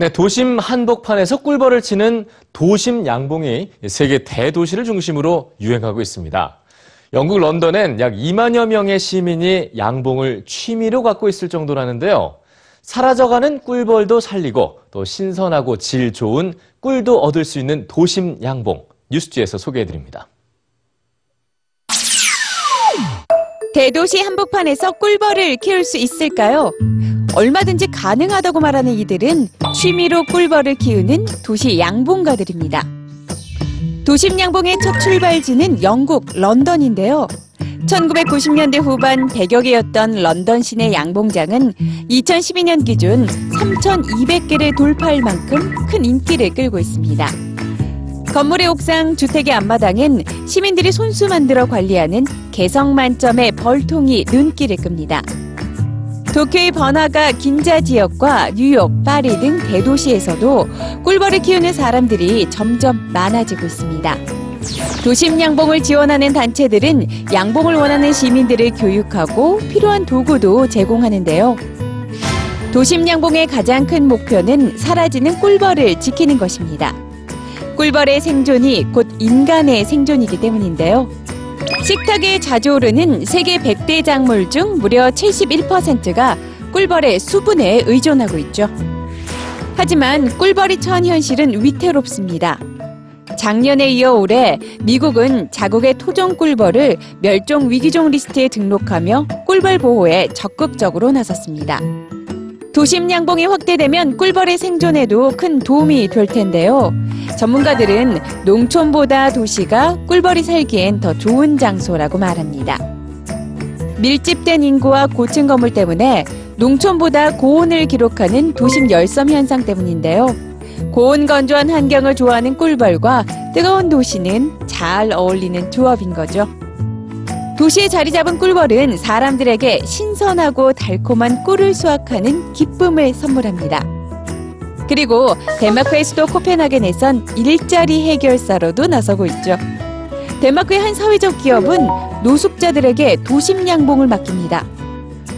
네, 도심 한복판에서 꿀벌을 치는 도심 양봉이 세계 대도시를 중심으로 유행하고 있습니다. 영국 런던엔 약 2만여 명의 시민이 양봉을 취미로 갖고 있을 정도라는데요. 사라져가는 꿀벌도 살리고 또 신선하고 질 좋은 꿀도 얻을 수 있는 도심 양봉 뉴스지에서 소개해드립니다. 대도시 한복판에서 꿀벌을 키울 수 있을까요? 얼마든지 가능하다고 말하는 이들은 취미로 꿀벌을 키우는 도시 양봉가들입니다. 도심 양봉의 첫 출발지는 영국 런던인데요. 1990년대 후반 100여 개였던 런던 시내 양봉장은 2012년 기준 3,200개를 돌파할 만큼 큰 인기를 끌고 있습니다. 건물의 옥상, 주택의 앞마당엔 시민들이 손수 만들어 관리하는 개성 만점의 벌통이 눈길을 끕니다. 도쿄의 번화가 긴자 지역과 뉴욕, 파리 등 대도시에서도 꿀벌을 키우는 사람들이 점점 많아지고 있습니다. 도심 양봉을 지원하는 단체들은 양봉을 원하는 시민들을 교육하고 필요한 도구도 제공하는데요. 도심 양봉의 가장 큰 목표는 사라지는 꿀벌을 지키는 것입니다. 꿀벌의 생존이 곧 인간의 생존이기 때문인데요. 식탁에 자주 오르는 세계 100대 작물 중 무려 71%가 꿀벌의 수분에 의존하고 있죠. 하지만 꿀벌이 처한 현실은 위태롭습니다. 작년에 이어 올해 미국은 자국의 토종 꿀벌을 멸종 위기종 리스트에 등록하며 꿀벌 보호에 적극적으로 나섰습니다. 도심 양봉이 확대되면 꿀벌의 생존에도 큰 도움이 될 텐데요. 전문가들은 농촌보다 도시가 꿀벌이 살기엔 더 좋은 장소라고 말합니다. 밀집된 인구와 고층 건물 때문에 농촌보다 고온을 기록하는 도심 열섬 현상 때문인데요. 고온 건조한 환경을 좋아하는 꿀벌과 뜨거운 도시는 잘 어울리는 조합인 거죠. 도시에 자리 잡은 꿀벌은 사람들에게 신선하고 달콤한 꿀을 수확하는 기쁨을 선물합니다. 그리고 덴마크의 수도 코펜하겐에선 일자리 해결사로도 나서고 있죠. 덴마크의 한 사회적 기업은 노숙자들에게 도심 양봉을 맡깁니다.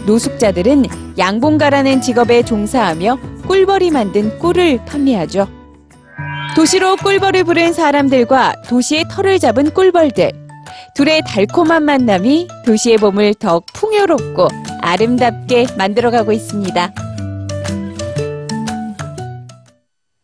노숙자들은 양봉가라는 직업에 종사하며 꿀벌이 만든 꿀을 판매하죠. 도시로 꿀벌을 부른 사람들과 도시의 털을 잡은 꿀벌들. 둘의 달콤한 만남이 도시의 봄을 더욱 풍요롭고 아름답게 만들어가고 있습니다.